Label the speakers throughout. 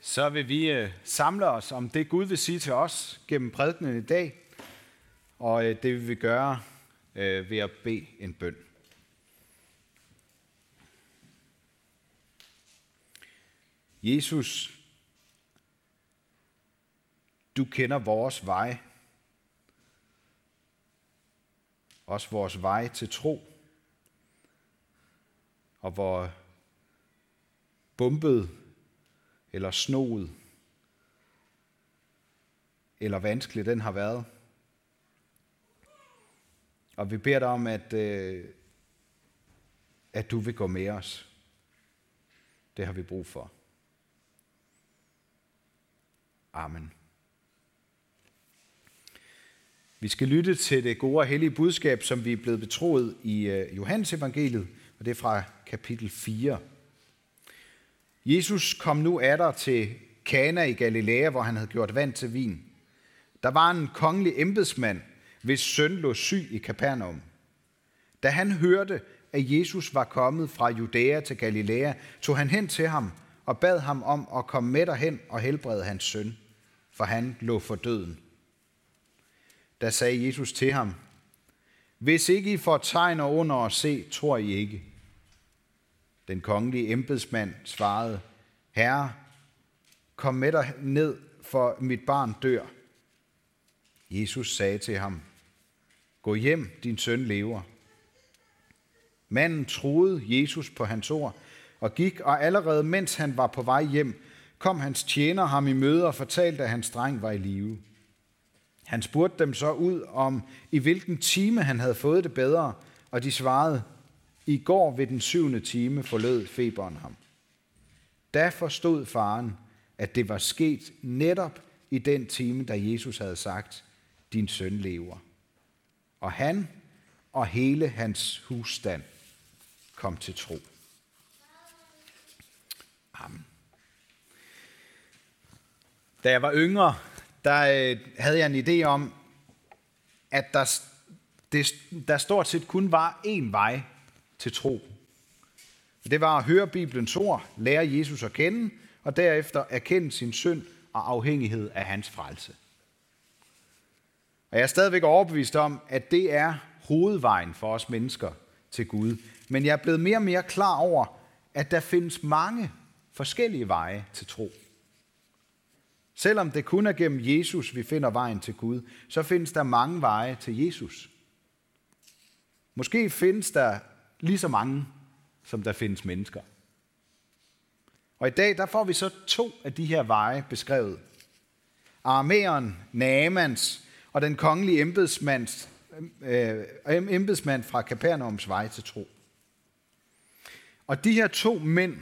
Speaker 1: så vil vi øh, samle os om det, Gud vil sige til os gennem prædikenen i dag. Og øh, det vil vi gøre øh, ved at bede en bøn. Jesus, du kender vores vej. Også vores vej til tro. Og hvor bumpet eller snoet, eller vanskelig den har været. Og vi beder dig om, at, øh, at du vil gå med os. Det har vi brug for. Amen. Vi skal lytte til det gode og hellige budskab, som vi er blevet betroet i øh, Johannes evangeliet, og det er fra kapitel 4. Jesus kom nu der til Kana i Galilea, hvor han havde gjort vand til vin. Der var en kongelig embedsmand, hvis søn lå syg i Kapernaum. Da han hørte, at Jesus var kommet fra Judæa til Galilea, tog han hen til ham og bad ham om at komme med derhen og helbrede hans søn, for han lå for døden. Da sagde Jesus til ham, Hvis ikke I får tegn og under at se, tror I ikke. Den kongelige embedsmand svarede, Herre, kom med dig ned, for mit barn dør. Jesus sagde til ham, Gå hjem, din søn lever. Manden troede Jesus på hans ord og gik, og allerede mens han var på vej hjem, kom hans tjener ham i møde og fortalte, at hans dreng var i live. Han spurgte dem så ud om, i hvilken time han havde fået det bedre, og de svarede, i går ved den syvende time forlod feberen ham. Da forstod faren, at det var sket netop i den time, da Jesus havde sagt, din søn lever. Og han og hele hans husstand kom til tro. Amen. Da jeg var yngre, der øh, havde jeg en idé om, at der, det, der stort set kun var én vej til tro. Det var at høre Bibelens ord, lære Jesus at kende, og derefter erkende sin synd og afhængighed af hans frelse. Og jeg er stadigvæk overbevist om, at det er hovedvejen for os mennesker til Gud. Men jeg er blevet mere og mere klar over, at der findes mange forskellige veje til tro. Selvom det kun er gennem Jesus, vi finder vejen til Gud, så findes der mange veje til Jesus. Måske findes der lige så mange, som der findes mennesker. Og i dag der får vi så to af de her veje beskrevet. Armeren, Naamans og den kongelige embedsmands, øh, embedsmand fra Kapernaums vej til tro. Og de her to mænd,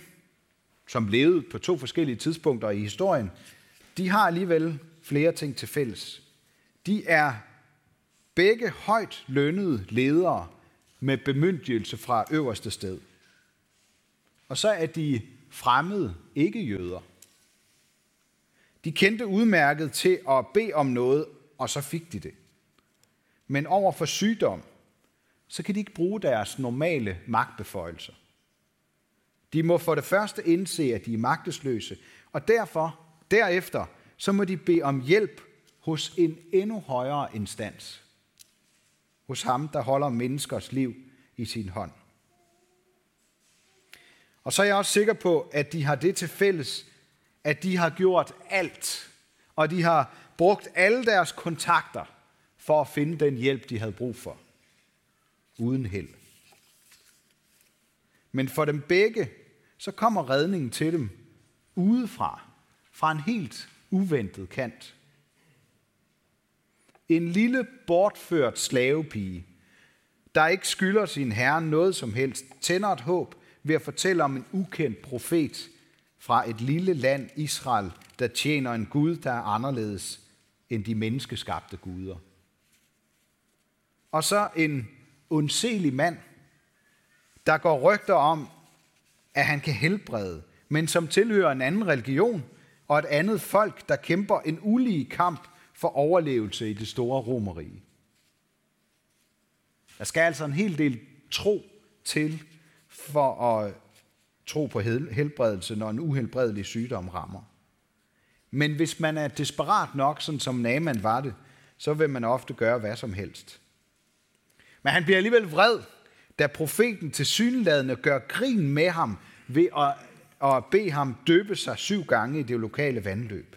Speaker 1: som levede på to forskellige tidspunkter i historien, de har alligevel flere ting til fælles. De er begge højt lønnede ledere med bemyndigelse fra øverste sted. Og så er de fremmede ikke-jøder. De kendte udmærket til at bede om noget, og så fik de det. Men over for sygdom, så kan de ikke bruge deres normale magtbeføjelser. De må for det første indse, at de er magtesløse, og derfor, derefter, så må de bede om hjælp hos en endnu højere instans hos ham, der holder menneskers liv i sin hånd. Og så er jeg også sikker på, at de har det til fælles, at de har gjort alt, og de har brugt alle deres kontakter for at finde den hjælp, de havde brug for. Uden held. Men for dem begge, så kommer redningen til dem udefra, fra en helt uventet kant. En lille bortført slavepige, der ikke skylder sin herre noget som helst, tænder et håb ved at fortælle om en ukendt profet fra et lille land, Israel, der tjener en Gud, der er anderledes end de menneskeskabte guder. Og så en ondselig mand, der går rygter om, at han kan helbrede, men som tilhører en anden religion og et andet folk, der kæmper en ulige kamp for overlevelse i det store romerige. Der skal altså en hel del tro til for at tro på helbredelse, når en uhelbredelig sygdom rammer. Men hvis man er desperat nok, sådan som Naaman var det, så vil man ofte gøre hvad som helst. Men han bliver alligevel vred, da profeten til synladende gør grin med ham ved at, at bede ham døbe sig syv gange i det lokale vandløb.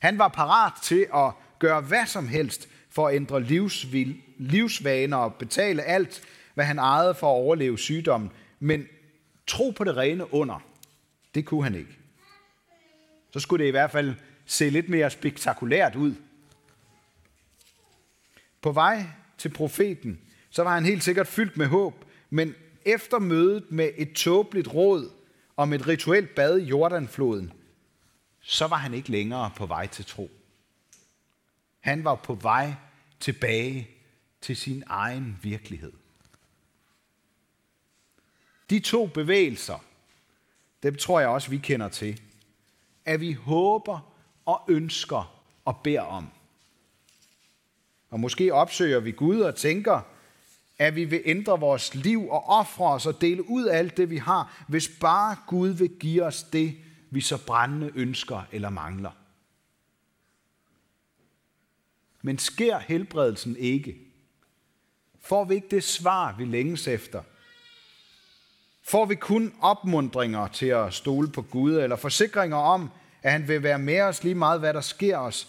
Speaker 1: Han var parat til at gøre hvad som helst for at ændre livsvil, livsvaner og betale alt, hvad han ejede for at overleve sygdommen. Men tro på det rene under, det kunne han ikke. Så skulle det i hvert fald se lidt mere spektakulært ud. På vej til profeten, så var han helt sikkert fyldt med håb, men efter mødet med et tåbeligt råd om et rituelt bad i Jordanfloden, så var han ikke længere på vej til tro. Han var på vej tilbage til sin egen virkelighed. De to bevægelser, dem tror jeg også, vi kender til. At vi håber og ønsker og beder om. Og måske opsøger vi Gud og tænker, at vi vil ændre vores liv og ofre os og dele ud af alt det, vi har, hvis bare Gud vil give os det, vi så brændende ønsker eller mangler. Men sker helbredelsen ikke? Får vi ikke det svar, vi længes efter? Får vi kun opmundringer til at stole på Gud, eller forsikringer om, at han vil være med os lige meget, hvad der sker os,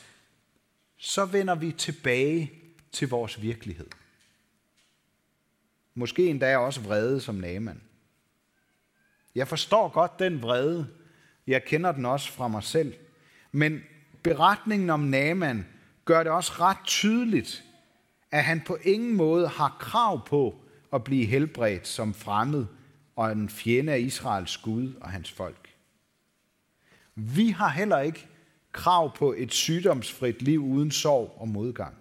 Speaker 1: så vender vi tilbage til vores virkelighed. Måske endda også vrede som Naaman. Jeg forstår godt den vrede. Jeg kender den også fra mig selv. Men beretningen om Naaman gør det også ret tydeligt, at han på ingen måde har krav på at blive helbredt som fremmed og en fjende af Israels Gud og hans folk. Vi har heller ikke krav på et sygdomsfrit liv uden sorg og modgang.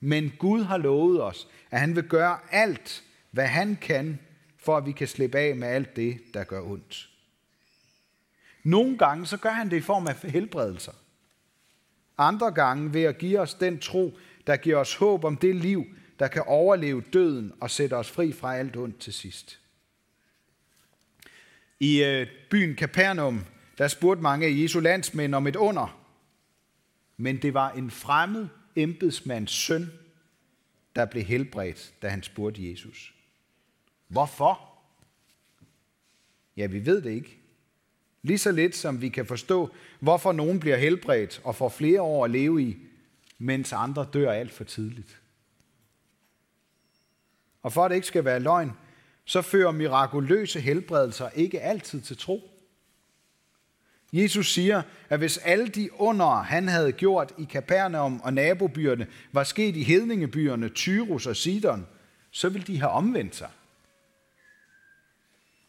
Speaker 1: Men Gud har lovet os, at han vil gøre alt, hvad han kan, for at vi kan slippe af med alt det, der gør ondt. Nogle gange så gør han det i form af helbredelser. Andre gange ved at give os den tro, der giver os håb om det liv, der kan overleve døden og sætte os fri fra alt ondt til sidst. I øh, byen Capernaum, der spurgte mange af Jesu landsmænd om et under. Men det var en fremmed embedsmands søn, der blev helbredt, da han spurgte Jesus. Hvorfor? Ja, vi ved det ikke. Lige så lidt som vi kan forstå, hvorfor nogen bliver helbredt og får flere år at leve i, mens andre dør alt for tidligt. Og for at det ikke skal være løgn, så fører mirakuløse helbredelser ikke altid til tro. Jesus siger, at hvis alle de under, han havde gjort i Kapernaum og nabobyerne, var sket i hedningebyerne Tyrus og Sidon, så ville de have omvendt sig.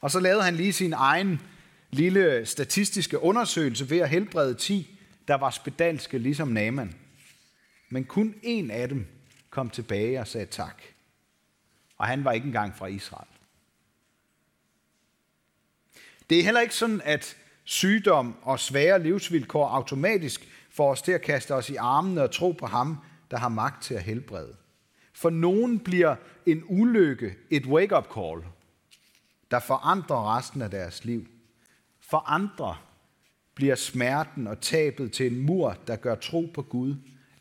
Speaker 1: Og så lavede han lige sin egen lille statistiske undersøgelse ved at helbrede 10, der var spedalske ligesom Naman. Men kun en af dem kom tilbage og sagde tak. Og han var ikke engang fra Israel. Det er heller ikke sådan, at sygdom og svære livsvilkår automatisk får os til at kaste os i armene og tro på ham, der har magt til at helbrede. For nogen bliver en ulykke et wake-up call, der forandrer resten af deres liv. For andre bliver smerten og tabet til en mur, der gør tro på Gud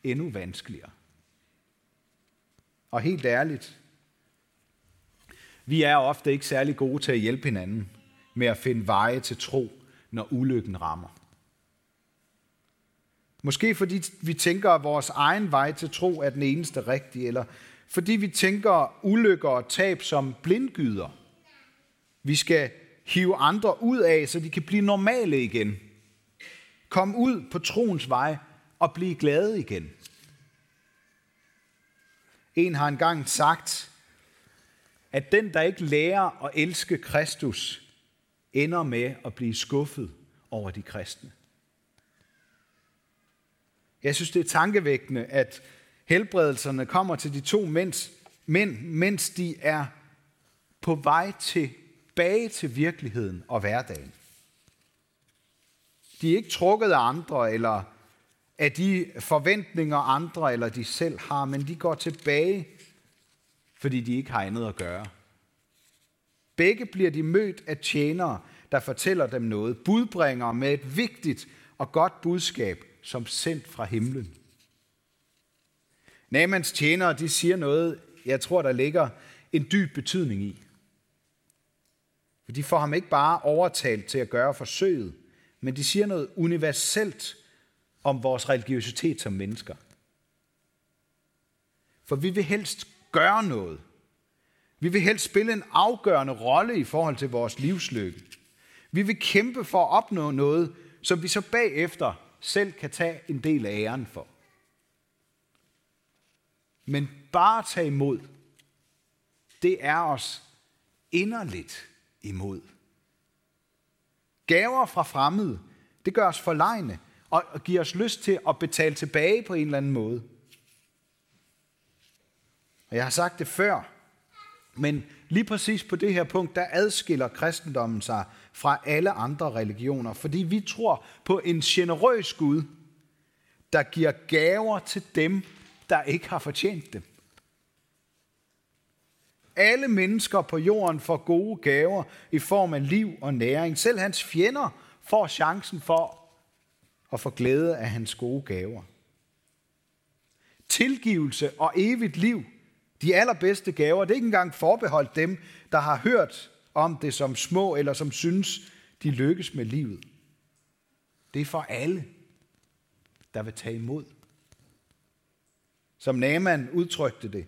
Speaker 1: endnu vanskeligere. Og helt ærligt, vi er ofte ikke særlig gode til at hjælpe hinanden med at finde veje til tro, når ulykken rammer. Måske fordi vi tænker, at vores egen vej til tro er den eneste rigtige, eller fordi vi tænker ulykker og tab som blindgyder. Vi skal hive andre ud af, så de kan blive normale igen. Kom ud på troens vej og blive glade igen. En har engang sagt, at den, der ikke lærer at elske Kristus, ender med at blive skuffet over de kristne. Jeg synes, det er tankevækkende, at helbredelserne kommer til de to mænd, mænd mens de er på vej til tilbage til virkeligheden og hverdagen. De er ikke trukket af andre, eller af de forventninger andre eller de selv har, men de går tilbage, fordi de ikke har andet at gøre. Begge bliver de mødt af tjenere, der fortæller dem noget. Budbringer med et vigtigt og godt budskab som sendt fra himlen. Namans tjenere, de siger noget, jeg tror, der ligger en dyb betydning i. For de får ham ikke bare overtalt til at gøre forsøget, men de siger noget universelt om vores religiøsitet som mennesker. For vi vil helst gøre noget. Vi vil helst spille en afgørende rolle i forhold til vores livslykke. Vi vil kæmpe for at opnå noget, som vi så bagefter selv kan tage en del af æren for. Men bare tage imod, det er os inderligt imod. Gaver fra fremmede, det gør os forlegne og giver os lyst til at betale tilbage på en eller anden måde. Og jeg har sagt det før, men lige præcis på det her punkt, der adskiller kristendommen sig fra alle andre religioner, fordi vi tror på en generøs Gud, der giver gaver til dem, der ikke har fortjent dem. Alle mennesker på jorden får gode gaver i form af liv og næring. Selv hans fjender får chancen for at få glæde af hans gode gaver. Tilgivelse og evigt liv, de allerbedste gaver, det er ikke engang forbeholdt dem, der har hørt om det som små eller som synes, de lykkes med livet. Det er for alle, der vil tage imod. Som Naaman udtrykte det.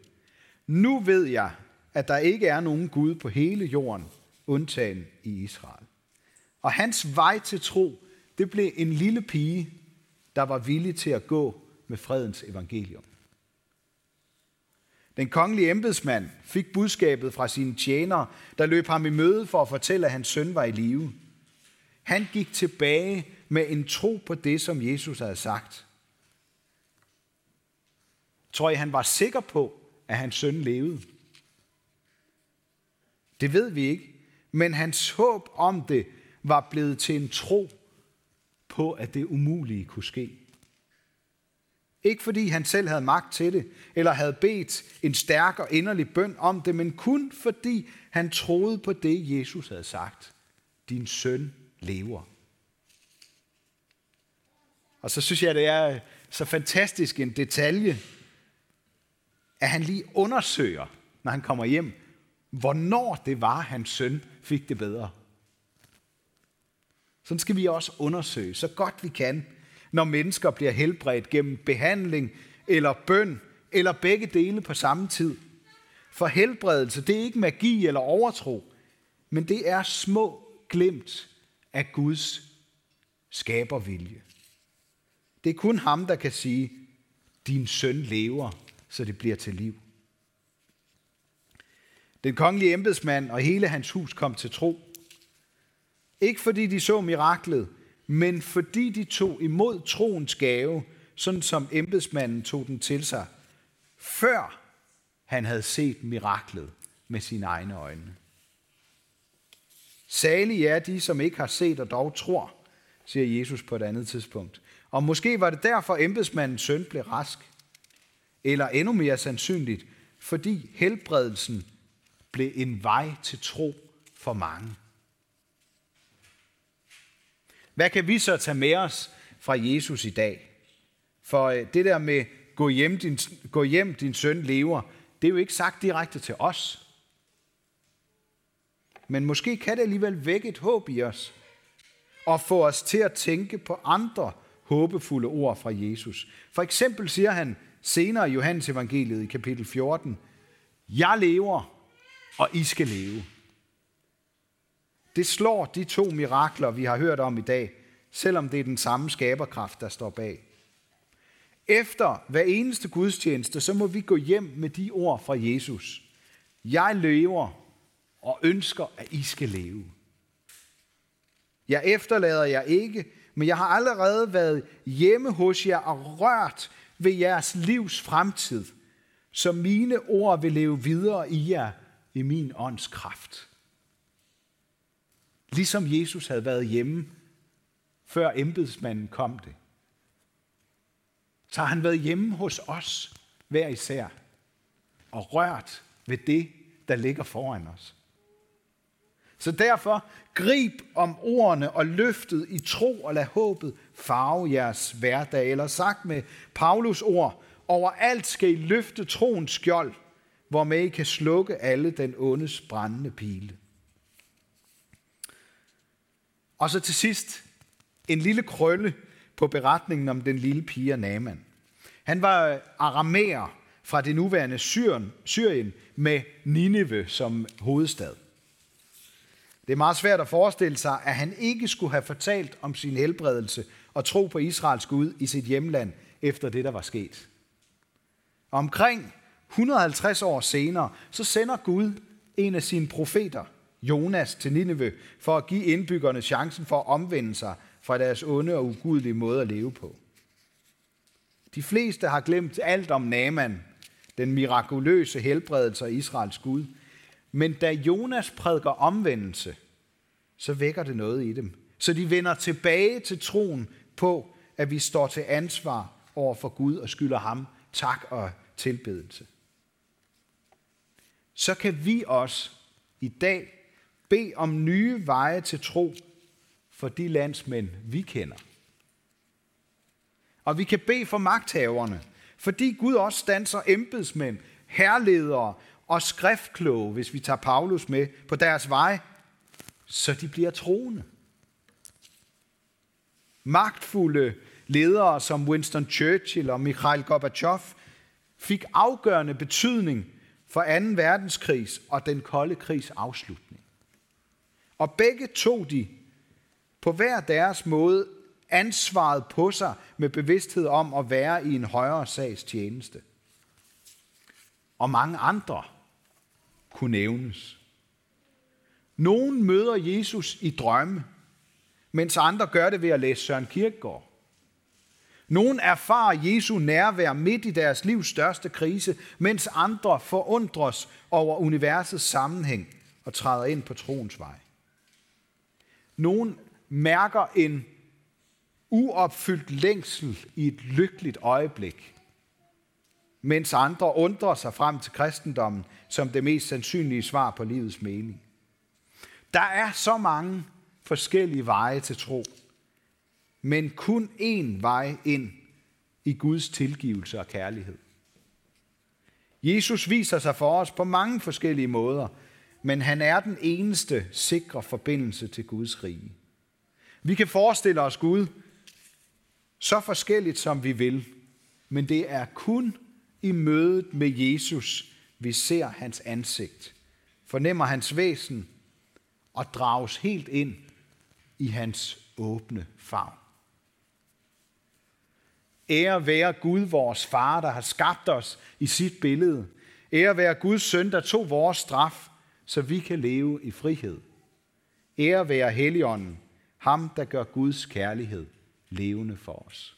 Speaker 1: Nu ved jeg, at der ikke er nogen Gud på hele jorden, undtagen i Israel. Og hans vej til tro, det blev en lille pige, der var villig til at gå med fredens evangelium. Den kongelige embedsmand fik budskabet fra sine tjenere, der løb ham i møde for at fortælle, at hans søn var i live. Han gik tilbage med en tro på det, som Jesus havde sagt. Tror I, han var sikker på, at hans søn levede? Det ved vi ikke, men hans håb om det var blevet til en tro på, at det umulige kunne ske. Ikke fordi han selv havde magt til det, eller havde bedt en stærk og inderlig bøn om det, men kun fordi han troede på det, Jesus havde sagt. Din søn lever. Og så synes jeg, det er så fantastisk en detalje, at han lige undersøger, når han kommer hjem, hvornår det var, hans søn fik det bedre. Sådan skal vi også undersøge, så godt vi kan, når mennesker bliver helbredt gennem behandling eller bøn, eller begge dele på samme tid. For helbredelse, det er ikke magi eller overtro, men det er små glimt af Guds skabervilje. Det er kun ham, der kan sige, din søn lever, så det bliver til liv. Den kongelige embedsmand og hele hans hus kom til tro. Ikke fordi de så miraklet, men fordi de tog imod troens gave, sådan som embedsmanden tog den til sig, før han havde set miraklet med sine egne øjne. Salige er de, som ikke har set og dog tror, siger Jesus på et andet tidspunkt. Og måske var det derfor, embedsmandens søn blev rask. Eller endnu mere sandsynligt, fordi helbredelsen blev en vej til tro for mange. Hvad kan vi så tage med os fra Jesus i dag? For øh, det der med, gå hjem, din, gå hjem, din søn lever, det er jo ikke sagt direkte til os. Men måske kan det alligevel vække et håb i os, og få os til at tænke på andre håbefulde ord fra Jesus. For eksempel siger han senere i Johannes evangeliet i kapitel 14, Jeg lever, og I skal leve. Det slår de to mirakler, vi har hørt om i dag, selvom det er den samme skaberkraft, der står bag. Efter hver eneste gudstjeneste, så må vi gå hjem med de ord fra Jesus. Jeg lever og ønsker, at I skal leve. Jeg efterlader jer ikke, men jeg har allerede været hjemme hos jer og rørt ved jeres livs fremtid, så mine ord vil leve videre i jer i min ånds kraft. Ligesom Jesus havde været hjemme, før embedsmanden kom det. Så har han været hjemme hos os, hver især, og rørt ved det, der ligger foran os. Så derfor, grib om ordene og løftet i tro og lad håbet farve jeres hverdag. Eller sagt med Paulus ord, overalt skal I løfte troens skjold, hvormed I kan slukke alle den ondes brændende pile. Og så til sidst en lille krølle på beretningen om den lille pige Naaman. Han var aramæer fra det nuværende Syrien, Syrien med Nineve som hovedstad. Det er meget svært at forestille sig, at han ikke skulle have fortalt om sin helbredelse og tro på Israels Gud i sit hjemland efter det, der var sket. Omkring 150 år senere, så sender Gud en af sine profeter, Jonas, til Nineve, for at give indbyggerne chancen for at omvende sig fra deres onde og ugudelige måde at leve på. De fleste har glemt alt om Naaman, den mirakuløse helbredelse af Israels Gud. Men da Jonas prædiker omvendelse, så vækker det noget i dem. Så de vender tilbage til troen på, at vi står til ansvar over for Gud og skylder ham tak og tilbedelse. Så kan vi også i dag bede om nye veje til tro for de landsmænd, vi kender. Og vi kan bede for magthaverne, fordi Gud også danser embedsmænd, herledere og skriftkloge, hvis vi tager Paulus med på deres vej, så de bliver troende. Magtfulde ledere som Winston Churchill og Mikhail Gorbachev fik afgørende betydning for 2. verdenskrigs og den kolde krigs afslutning. Og begge tog de på hver deres måde ansvaret på sig med bevidsthed om at være i en højere sags tjeneste. Og mange andre kunne nævnes. Nogen møder Jesus i drømme, mens andre gør det ved at læse Søren Kierkegaard. Nogen erfarer Jesu nærvær midt i deres livs største krise, mens andre forundres over universets sammenhæng og træder ind på troens vej. Nogen mærker en uopfyldt længsel i et lykkeligt øjeblik, mens andre undrer sig frem til kristendommen som det mest sandsynlige svar på livets mening. Der er så mange forskellige veje til tro, men kun én vej ind i Guds tilgivelse og kærlighed. Jesus viser sig for os på mange forskellige måder, men han er den eneste sikre forbindelse til Guds rige. Vi kan forestille os Gud så forskelligt som vi vil, men det er kun i mødet med Jesus, vi ser hans ansigt, fornemmer hans væsen og drages helt ind i hans åbne favn. Ære være Gud, vores far, der har skabt os i sit billede. Ære være Guds søn, der tog vores straf, så vi kan leve i frihed. Ære være Helligånden, ham der gør Guds kærlighed levende for os.